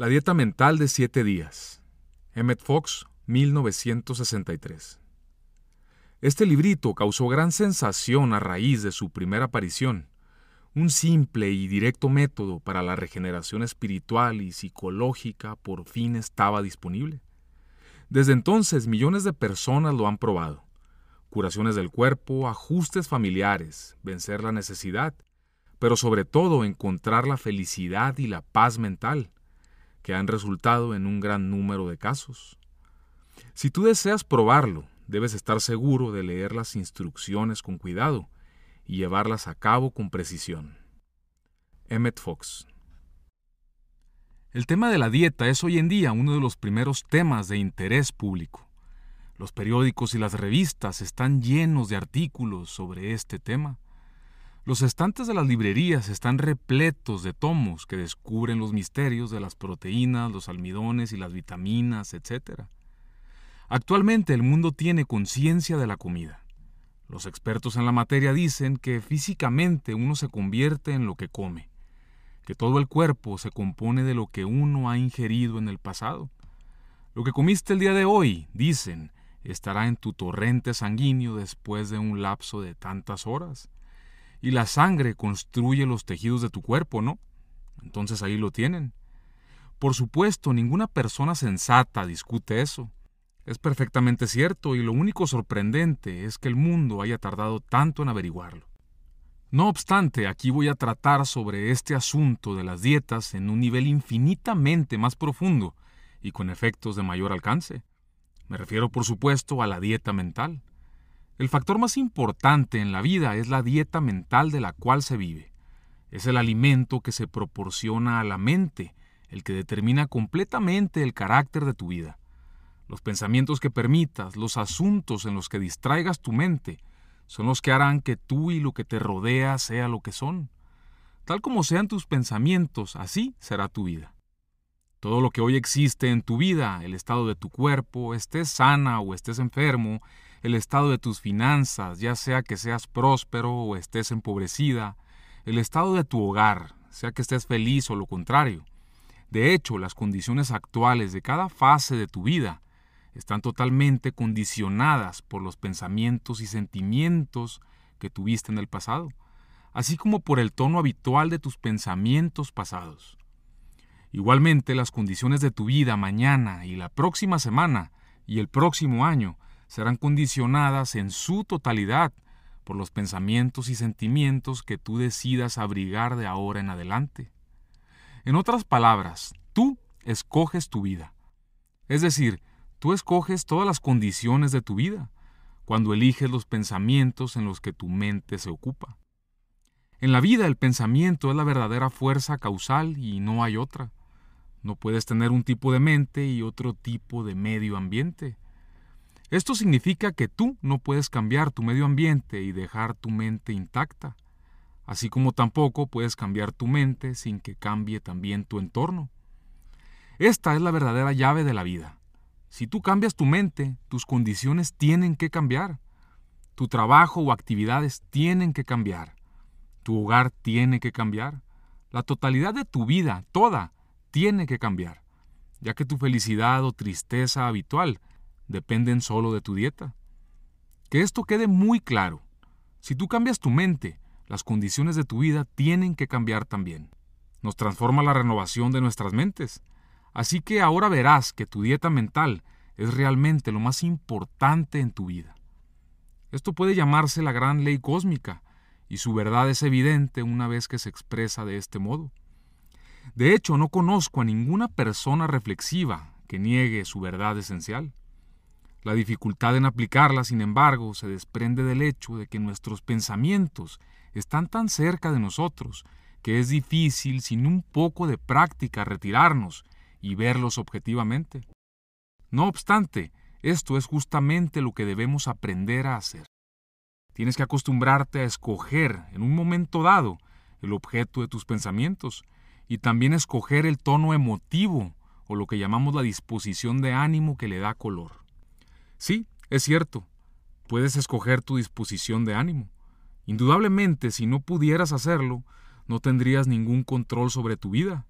La dieta mental de siete días. Emmett Fox, 1963. Este librito causó gran sensación a raíz de su primera aparición. Un simple y directo método para la regeneración espiritual y psicológica por fin estaba disponible. Desde entonces millones de personas lo han probado. Curaciones del cuerpo, ajustes familiares, vencer la necesidad, pero sobre todo encontrar la felicidad y la paz mental que han resultado en un gran número de casos. Si tú deseas probarlo, debes estar seguro de leer las instrucciones con cuidado y llevarlas a cabo con precisión. Emmett Fox El tema de la dieta es hoy en día uno de los primeros temas de interés público. Los periódicos y las revistas están llenos de artículos sobre este tema. Los estantes de las librerías están repletos de tomos que descubren los misterios de las proteínas, los almidones y las vitaminas, etc. Actualmente el mundo tiene conciencia de la comida. Los expertos en la materia dicen que físicamente uno se convierte en lo que come, que todo el cuerpo se compone de lo que uno ha ingerido en el pasado. Lo que comiste el día de hoy, dicen, estará en tu torrente sanguíneo después de un lapso de tantas horas. Y la sangre construye los tejidos de tu cuerpo, ¿no? Entonces ahí lo tienen. Por supuesto, ninguna persona sensata discute eso. Es perfectamente cierto y lo único sorprendente es que el mundo haya tardado tanto en averiguarlo. No obstante, aquí voy a tratar sobre este asunto de las dietas en un nivel infinitamente más profundo y con efectos de mayor alcance. Me refiero, por supuesto, a la dieta mental. El factor más importante en la vida es la dieta mental de la cual se vive. Es el alimento que se proporciona a la mente, el que determina completamente el carácter de tu vida. Los pensamientos que permitas, los asuntos en los que distraigas tu mente, son los que harán que tú y lo que te rodea sea lo que son. Tal como sean tus pensamientos, así será tu vida. Todo lo que hoy existe en tu vida, el estado de tu cuerpo, estés sana o estés enfermo, el estado de tus finanzas, ya sea que seas próspero o estés empobrecida, el estado de tu hogar, sea que estés feliz o lo contrario. De hecho, las condiciones actuales de cada fase de tu vida están totalmente condicionadas por los pensamientos y sentimientos que tuviste en el pasado, así como por el tono habitual de tus pensamientos pasados. Igualmente, las condiciones de tu vida mañana y la próxima semana y el próximo año serán condicionadas en su totalidad por los pensamientos y sentimientos que tú decidas abrigar de ahora en adelante. En otras palabras, tú escoges tu vida. Es decir, tú escoges todas las condiciones de tu vida cuando eliges los pensamientos en los que tu mente se ocupa. En la vida el pensamiento es la verdadera fuerza causal y no hay otra. No puedes tener un tipo de mente y otro tipo de medio ambiente. Esto significa que tú no puedes cambiar tu medio ambiente y dejar tu mente intacta, así como tampoco puedes cambiar tu mente sin que cambie también tu entorno. Esta es la verdadera llave de la vida. Si tú cambias tu mente, tus condiciones tienen que cambiar. Tu trabajo o actividades tienen que cambiar. Tu hogar tiene que cambiar. La totalidad de tu vida, toda, tiene que cambiar, ya que tu felicidad o tristeza habitual dependen solo de tu dieta. Que esto quede muy claro. Si tú cambias tu mente, las condiciones de tu vida tienen que cambiar también. Nos transforma la renovación de nuestras mentes. Así que ahora verás que tu dieta mental es realmente lo más importante en tu vida. Esto puede llamarse la gran ley cósmica, y su verdad es evidente una vez que se expresa de este modo. De hecho, no conozco a ninguna persona reflexiva que niegue su verdad esencial. La dificultad en aplicarla, sin embargo, se desprende del hecho de que nuestros pensamientos están tan cerca de nosotros que es difícil sin un poco de práctica retirarnos y verlos objetivamente. No obstante, esto es justamente lo que debemos aprender a hacer. Tienes que acostumbrarte a escoger en un momento dado el objeto de tus pensamientos y también escoger el tono emotivo o lo que llamamos la disposición de ánimo que le da color. Sí, es cierto, puedes escoger tu disposición de ánimo. Indudablemente, si no pudieras hacerlo, no tendrías ningún control sobre tu vida.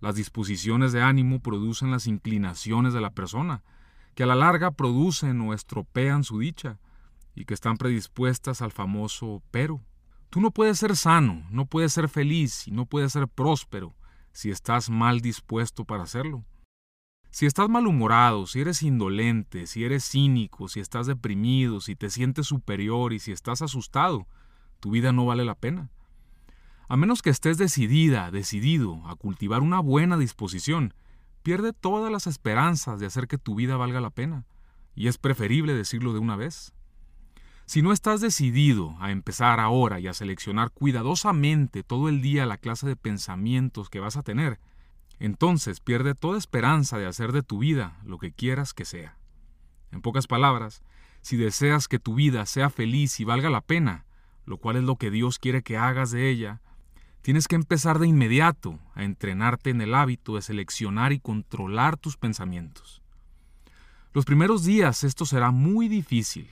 Las disposiciones de ánimo producen las inclinaciones de la persona, que a la larga producen o estropean su dicha, y que están predispuestas al famoso pero. Tú no puedes ser sano, no puedes ser feliz y no puedes ser próspero si estás mal dispuesto para hacerlo. Si estás malhumorado, si eres indolente, si eres cínico, si estás deprimido, si te sientes superior y si estás asustado, tu vida no vale la pena. A menos que estés decidida, decidido a cultivar una buena disposición, pierde todas las esperanzas de hacer que tu vida valga la pena, y es preferible decirlo de una vez. Si no estás decidido a empezar ahora y a seleccionar cuidadosamente todo el día la clase de pensamientos que vas a tener, entonces pierde toda esperanza de hacer de tu vida lo que quieras que sea. En pocas palabras, si deseas que tu vida sea feliz y valga la pena, lo cual es lo que Dios quiere que hagas de ella, Tienes que empezar de inmediato a entrenarte en el hábito de seleccionar y controlar tus pensamientos. Los primeros días esto será muy difícil,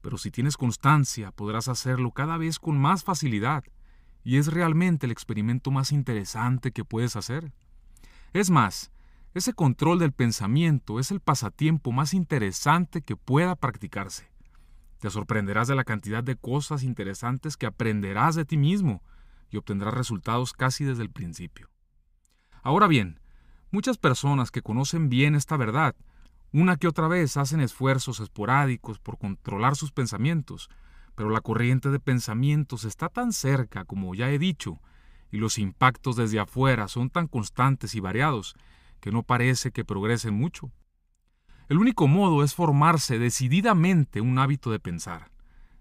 pero si tienes constancia podrás hacerlo cada vez con más facilidad, y es realmente el experimento más interesante que puedes hacer. Es más, ese control del pensamiento es el pasatiempo más interesante que pueda practicarse. Te sorprenderás de la cantidad de cosas interesantes que aprenderás de ti mismo, y obtendrás resultados casi desde el principio. Ahora bien, muchas personas que conocen bien esta verdad, una que otra vez hacen esfuerzos esporádicos por controlar sus pensamientos, pero la corriente de pensamientos está tan cerca, como ya he dicho, y los impactos desde afuera son tan constantes y variados, que no parece que progresen mucho. El único modo es formarse decididamente un hábito de pensar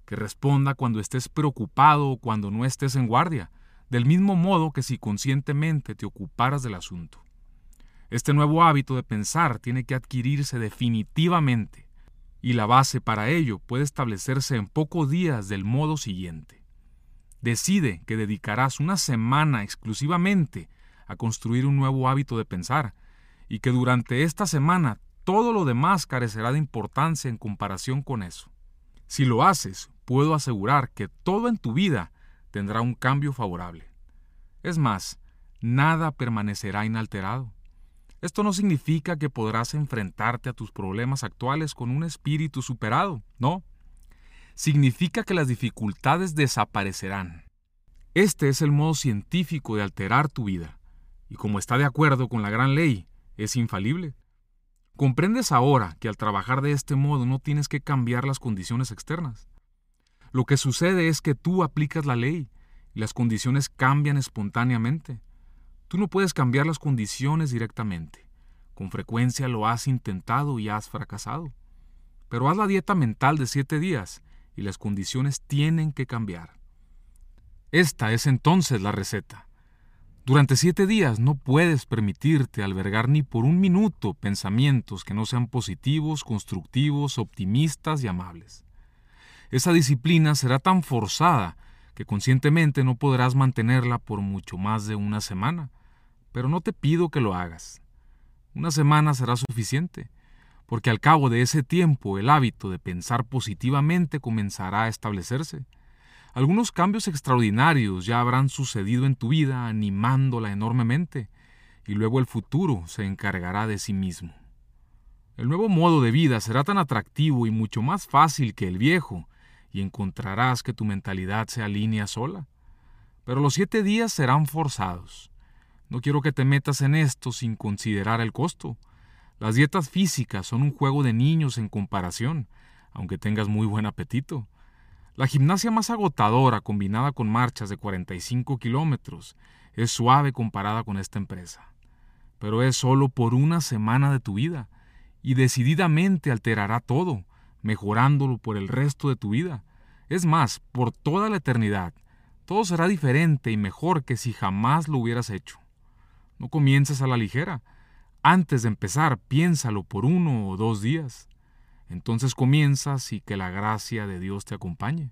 que responda cuando estés preocupado o cuando no estés en guardia, del mismo modo que si conscientemente te ocuparas del asunto. Este nuevo hábito de pensar tiene que adquirirse definitivamente, y la base para ello puede establecerse en pocos días del modo siguiente. Decide que dedicarás una semana exclusivamente a construir un nuevo hábito de pensar, y que durante esta semana todo lo demás carecerá de importancia en comparación con eso. Si lo haces, puedo asegurar que todo en tu vida tendrá un cambio favorable. Es más, nada permanecerá inalterado. Esto no significa que podrás enfrentarte a tus problemas actuales con un espíritu superado, no. Significa que las dificultades desaparecerán. Este es el modo científico de alterar tu vida, y como está de acuerdo con la gran ley, es infalible. Comprendes ahora que al trabajar de este modo no tienes que cambiar las condiciones externas. Lo que sucede es que tú aplicas la ley y las condiciones cambian espontáneamente. Tú no puedes cambiar las condiciones directamente. Con frecuencia lo has intentado y has fracasado. Pero haz la dieta mental de siete días y las condiciones tienen que cambiar. Esta es entonces la receta. Durante siete días no puedes permitirte albergar ni por un minuto pensamientos que no sean positivos, constructivos, optimistas y amables esa disciplina será tan forzada que conscientemente no podrás mantenerla por mucho más de una semana. Pero no te pido que lo hagas. Una semana será suficiente, porque al cabo de ese tiempo el hábito de pensar positivamente comenzará a establecerse. Algunos cambios extraordinarios ya habrán sucedido en tu vida animándola enormemente, y luego el futuro se encargará de sí mismo. El nuevo modo de vida será tan atractivo y mucho más fácil que el viejo, y encontrarás que tu mentalidad se alinea sola. Pero los siete días serán forzados. No quiero que te metas en esto sin considerar el costo. Las dietas físicas son un juego de niños en comparación, aunque tengas muy buen apetito. La gimnasia más agotadora combinada con marchas de 45 kilómetros es suave comparada con esta empresa. Pero es solo por una semana de tu vida y decididamente alterará todo mejorándolo por el resto de tu vida. Es más, por toda la eternidad. Todo será diferente y mejor que si jamás lo hubieras hecho. No comiences a la ligera. Antes de empezar, piénsalo por uno o dos días. Entonces comienzas y que la gracia de Dios te acompañe.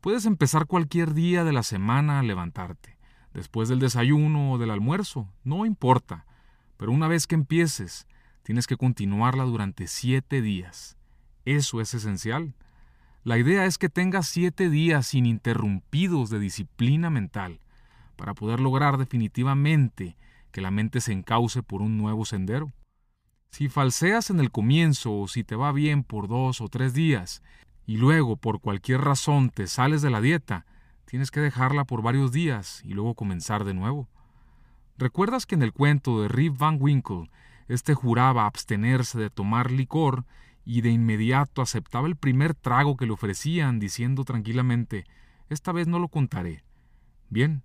Puedes empezar cualquier día de la semana a levantarte, después del desayuno o del almuerzo, no importa. Pero una vez que empieces, tienes que continuarla durante siete días. Eso es esencial. La idea es que tengas siete días ininterrumpidos de disciplina mental para poder lograr definitivamente que la mente se encauce por un nuevo sendero. Si falseas en el comienzo o si te va bien por dos o tres días y luego por cualquier razón te sales de la dieta, tienes que dejarla por varios días y luego comenzar de nuevo. ¿Recuerdas que en el cuento de Rip Van Winkle, este juraba abstenerse de tomar licor y de inmediato aceptaba el primer trago que le ofrecían, diciendo tranquilamente, esta vez no lo contaré. Bien,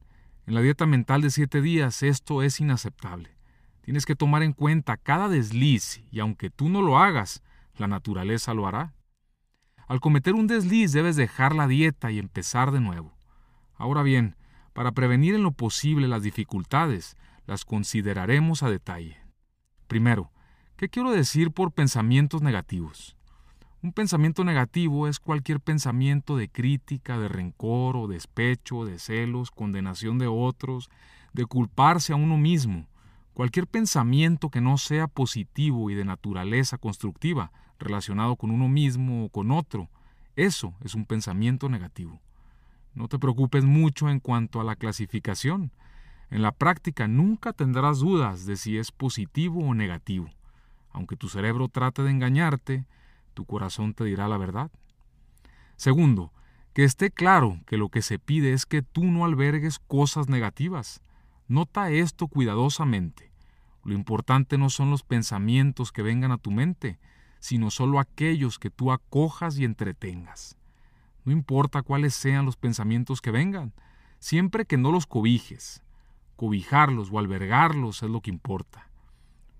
en la dieta mental de siete días esto es inaceptable. Tienes que tomar en cuenta cada desliz y aunque tú no lo hagas, la naturaleza lo hará. Al cometer un desliz debes dejar la dieta y empezar de nuevo. Ahora bien, para prevenir en lo posible las dificultades, las consideraremos a detalle. Primero, ¿qué quiero decir por pensamientos negativos? Un pensamiento negativo es cualquier pensamiento de crítica, de rencor o despecho, de celos, condenación de otros, de culparse a uno mismo. Cualquier pensamiento que no sea positivo y de naturaleza constructiva, relacionado con uno mismo o con otro, eso es un pensamiento negativo. No te preocupes mucho en cuanto a la clasificación. En la práctica nunca tendrás dudas de si es positivo o negativo. Aunque tu cerebro trate de engañarte, tu corazón te dirá la verdad. Segundo, que esté claro que lo que se pide es que tú no albergues cosas negativas. Nota esto cuidadosamente. Lo importante no son los pensamientos que vengan a tu mente, sino solo aquellos que tú acojas y entretengas. No importa cuáles sean los pensamientos que vengan, siempre que no los cobijes. Cobijarlos o albergarlos es lo que importa.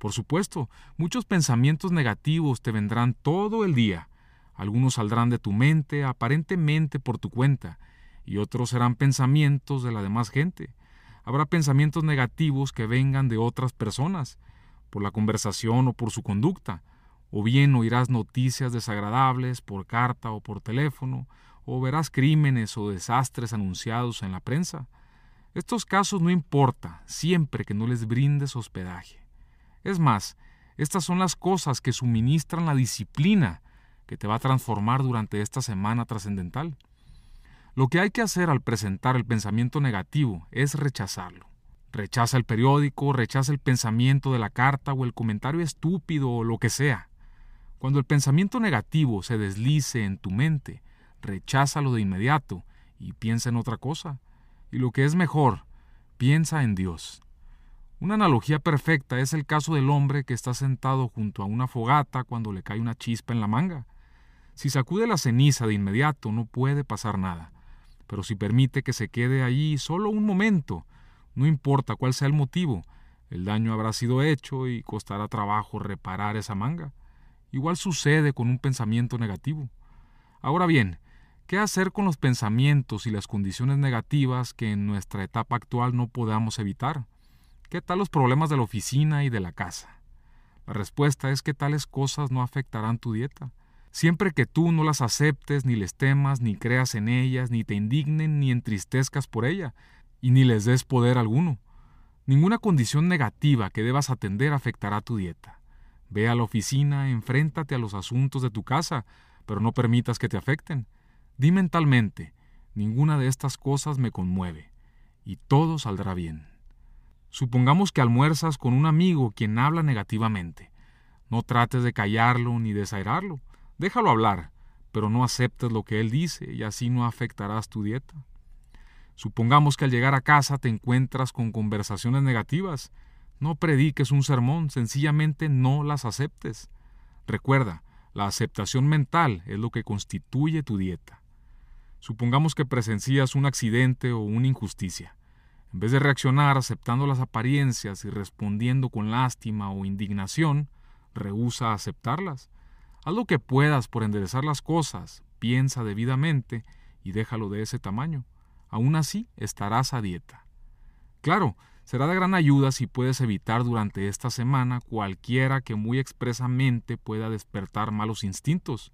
Por supuesto, muchos pensamientos negativos te vendrán todo el día. Algunos saldrán de tu mente aparentemente por tu cuenta, y otros serán pensamientos de la demás gente. Habrá pensamientos negativos que vengan de otras personas, por la conversación o por su conducta, o bien oirás noticias desagradables por carta o por teléfono, o verás crímenes o desastres anunciados en la prensa. Estos casos no importa, siempre que no les brindes hospedaje. Es más, estas son las cosas que suministran la disciplina que te va a transformar durante esta semana trascendental. Lo que hay que hacer al presentar el pensamiento negativo es rechazarlo. Rechaza el periódico, rechaza el pensamiento de la carta o el comentario estúpido o lo que sea. Cuando el pensamiento negativo se deslice en tu mente, recházalo de inmediato y piensa en otra cosa. Y lo que es mejor, piensa en Dios. Una analogía perfecta es el caso del hombre que está sentado junto a una fogata cuando le cae una chispa en la manga. Si sacude la ceniza de inmediato no puede pasar nada, pero si permite que se quede allí solo un momento, no importa cuál sea el motivo, el daño habrá sido hecho y costará trabajo reparar esa manga. Igual sucede con un pensamiento negativo. Ahora bien, ¿qué hacer con los pensamientos y las condiciones negativas que en nuestra etapa actual no podamos evitar? ¿Qué tal los problemas de la oficina y de la casa? La respuesta es que tales cosas no afectarán tu dieta. Siempre que tú no las aceptes, ni les temas, ni creas en ellas, ni te indignen, ni entristezcas por ella, y ni les des poder alguno. Ninguna condición negativa que debas atender afectará tu dieta. Ve a la oficina, enfréntate a los asuntos de tu casa, pero no permitas que te afecten. Di mentalmente, ninguna de estas cosas me conmueve, y todo saldrá bien. Supongamos que almuerzas con un amigo quien habla negativamente. No trates de callarlo ni desairarlo. Déjalo hablar, pero no aceptes lo que él dice y así no afectarás tu dieta. Supongamos que al llegar a casa te encuentras con conversaciones negativas. No prediques un sermón, sencillamente no las aceptes. Recuerda, la aceptación mental es lo que constituye tu dieta. Supongamos que presencias un accidente o una injusticia. En vez de reaccionar aceptando las apariencias y respondiendo con lástima o indignación, rehúsa aceptarlas. Haz lo que puedas por enderezar las cosas, piensa debidamente y déjalo de ese tamaño. Aún así estarás a dieta. Claro, será de gran ayuda si puedes evitar durante esta semana cualquiera que muy expresamente pueda despertar malos instintos.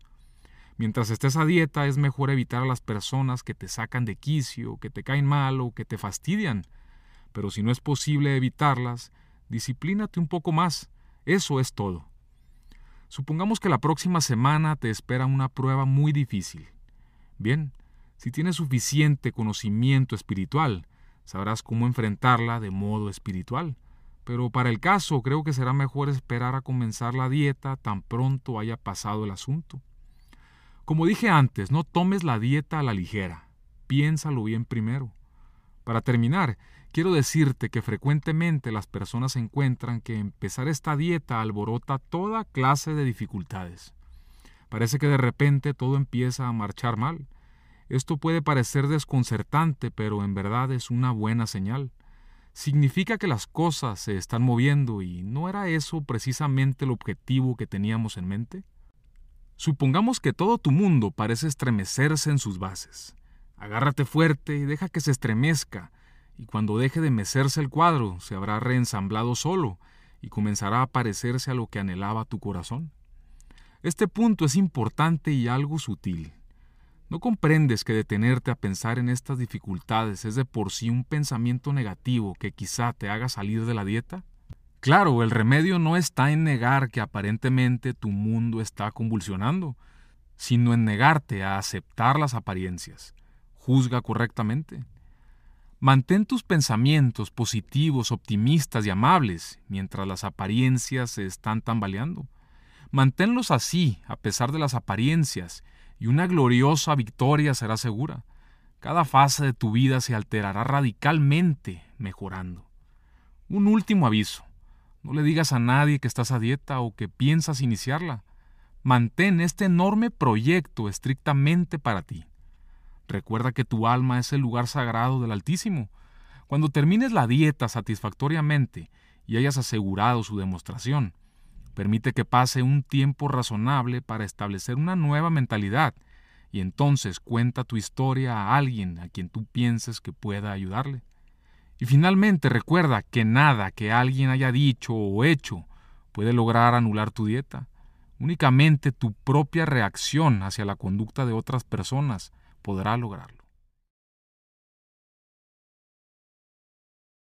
Mientras estés a dieta es mejor evitar a las personas que te sacan de quicio, que te caen mal o que te fastidian. Pero si no es posible evitarlas, disciplínate un poco más. Eso es todo. Supongamos que la próxima semana te espera una prueba muy difícil. Bien, si tienes suficiente conocimiento espiritual, sabrás cómo enfrentarla de modo espiritual. pero para el caso creo que será mejor esperar a comenzar la dieta tan pronto haya pasado el asunto. Como dije antes, no tomes la dieta a la ligera, piénsalo bien primero. Para terminar, quiero decirte que frecuentemente las personas encuentran que empezar esta dieta alborota toda clase de dificultades. Parece que de repente todo empieza a marchar mal. Esto puede parecer desconcertante, pero en verdad es una buena señal. Significa que las cosas se están moviendo y ¿no era eso precisamente el objetivo que teníamos en mente? Supongamos que todo tu mundo parece estremecerse en sus bases. Agárrate fuerte y deja que se estremezca, y cuando deje de mecerse el cuadro, se habrá reensamblado solo y comenzará a parecerse a lo que anhelaba tu corazón. Este punto es importante y algo sutil. ¿No comprendes que detenerte a pensar en estas dificultades es de por sí un pensamiento negativo que quizá te haga salir de la dieta? Claro, el remedio no está en negar que aparentemente tu mundo está convulsionando, sino en negarte a aceptar las apariencias juzga correctamente. Mantén tus pensamientos positivos, optimistas y amables mientras las apariencias se están tambaleando. Manténlos así, a pesar de las apariencias, y una gloriosa victoria será segura. Cada fase de tu vida se alterará radicalmente mejorando. Un último aviso. No le digas a nadie que estás a dieta o que piensas iniciarla. Mantén este enorme proyecto estrictamente para ti. Recuerda que tu alma es el lugar sagrado del Altísimo. Cuando termines la dieta satisfactoriamente y hayas asegurado su demostración, permite que pase un tiempo razonable para establecer una nueva mentalidad y entonces cuenta tu historia a alguien a quien tú pienses que pueda ayudarle. Y finalmente recuerda que nada que alguien haya dicho o hecho puede lograr anular tu dieta. Únicamente tu propia reacción hacia la conducta de otras personas podrá lograrlo.